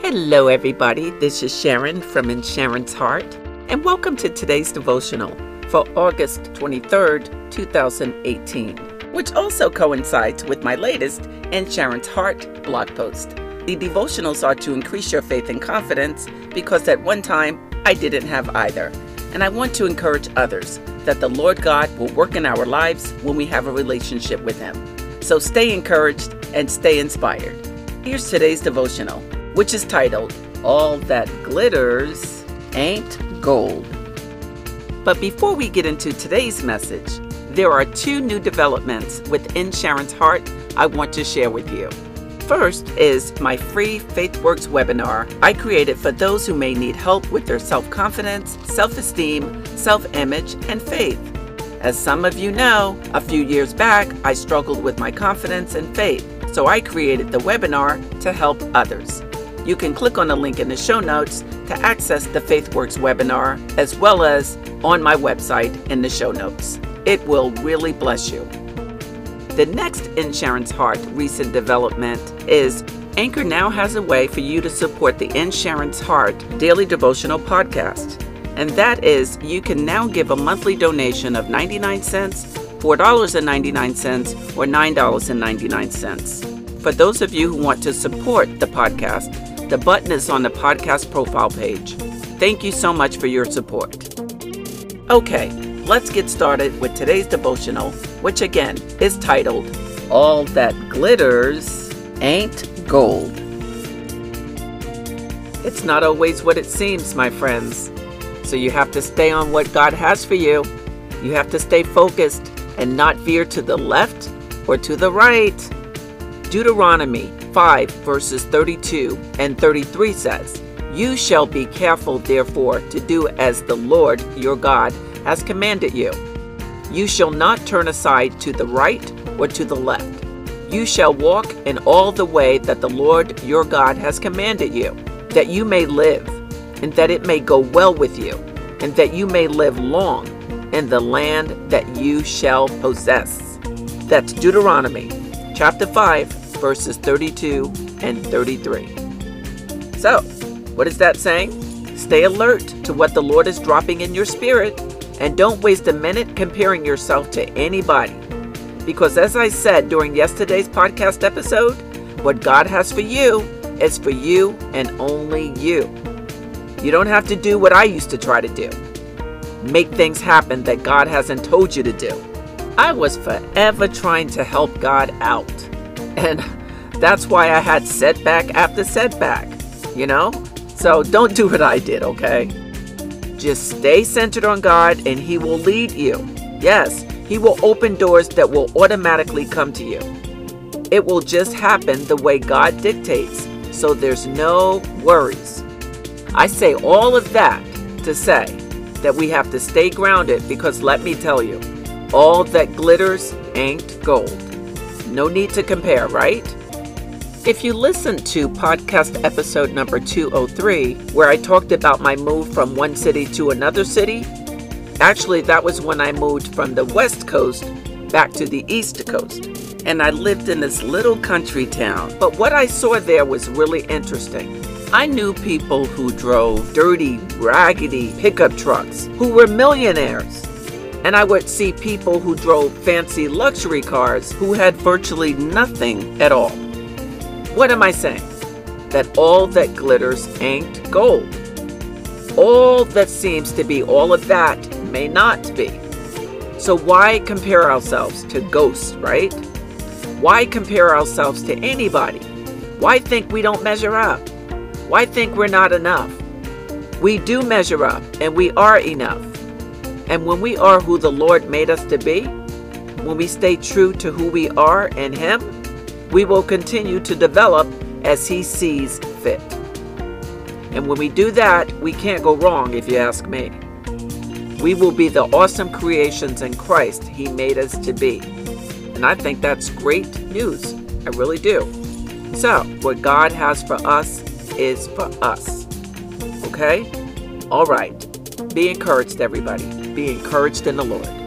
Hello, everybody. This is Sharon from In Sharon's Heart, and welcome to today's devotional for August 23rd, 2018, which also coincides with my latest In Sharon's Heart blog post. The devotionals are to increase your faith and confidence because at one time I didn't have either, and I want to encourage others that the Lord God will work in our lives when we have a relationship with Him. So stay encouraged and stay inspired. Here's today's devotional which is titled All That Glitters Ain't Gold. But before we get into today's message, there are two new developments within Sharon's Heart I want to share with you. First is my free FaithWorks webinar I created for those who may need help with their self confidence, self esteem, self image, and faith. As some of you know, a few years back I struggled with my confidence and faith, so I created the webinar to help others. You can click on the link in the show notes to access the FaithWorks webinar as well as on my website in the show notes. It will really bless you. The next In Sharon's Heart recent development is Anchor now has a way for you to support the In Sharon's Heart daily devotional podcast. And that is, you can now give a monthly donation of 99 cents, $4.99, or $9.99. For those of you who want to support the podcast, the button is on the podcast profile page. Thank you so much for your support. Okay, let's get started with today's devotional, which again is titled All That Glitters Ain't Gold. It's not always what it seems, my friends. So you have to stay on what God has for you. You have to stay focused and not veer to the left or to the right. Deuteronomy 5, verses 32 and 33 says, You shall be careful, therefore, to do as the Lord your God has commanded you. You shall not turn aside to the right or to the left. You shall walk in all the way that the Lord your God has commanded you, that you may live, and that it may go well with you, and that you may live long in the land that you shall possess. That's Deuteronomy chapter 5, verses 32 and 33. So, what is that saying? Stay alert to what the Lord is dropping in your spirit and don't waste a minute comparing yourself to anybody. Because, as I said during yesterday's podcast episode, what God has for you is for you and only you. You don't have to do what I used to try to do make things happen that God hasn't told you to do. I was forever trying to help God out. And that's why I had setback after setback, you know? So don't do what I did, okay? Just stay centered on God and He will lead you. Yes, He will open doors that will automatically come to you. It will just happen the way God dictates, so there's no worries. I say all of that to say that we have to stay grounded because let me tell you, all that glitters ain't gold. No need to compare, right? If you listened to podcast episode number 203, where I talked about my move from one city to another city, actually, that was when I moved from the West Coast back to the East Coast. And I lived in this little country town. But what I saw there was really interesting. I knew people who drove dirty, raggedy pickup trucks who were millionaires and I would see people who drove fancy luxury cars who had virtually nothing at all. What am I saying? That all that glitters ain't gold. All that seems to be all of that may not be. So why compare ourselves to ghosts, right? Why compare ourselves to anybody? Why think we don't measure up? Why think we're not enough? We do measure up and we are enough. And when we are who the Lord made us to be, when we stay true to who we are in Him, we will continue to develop as He sees fit. And when we do that, we can't go wrong, if you ask me. We will be the awesome creations in Christ He made us to be. And I think that's great news. I really do. So, what God has for us is for us. Okay? All right. Be encouraged, everybody. Be encouraged in the Lord.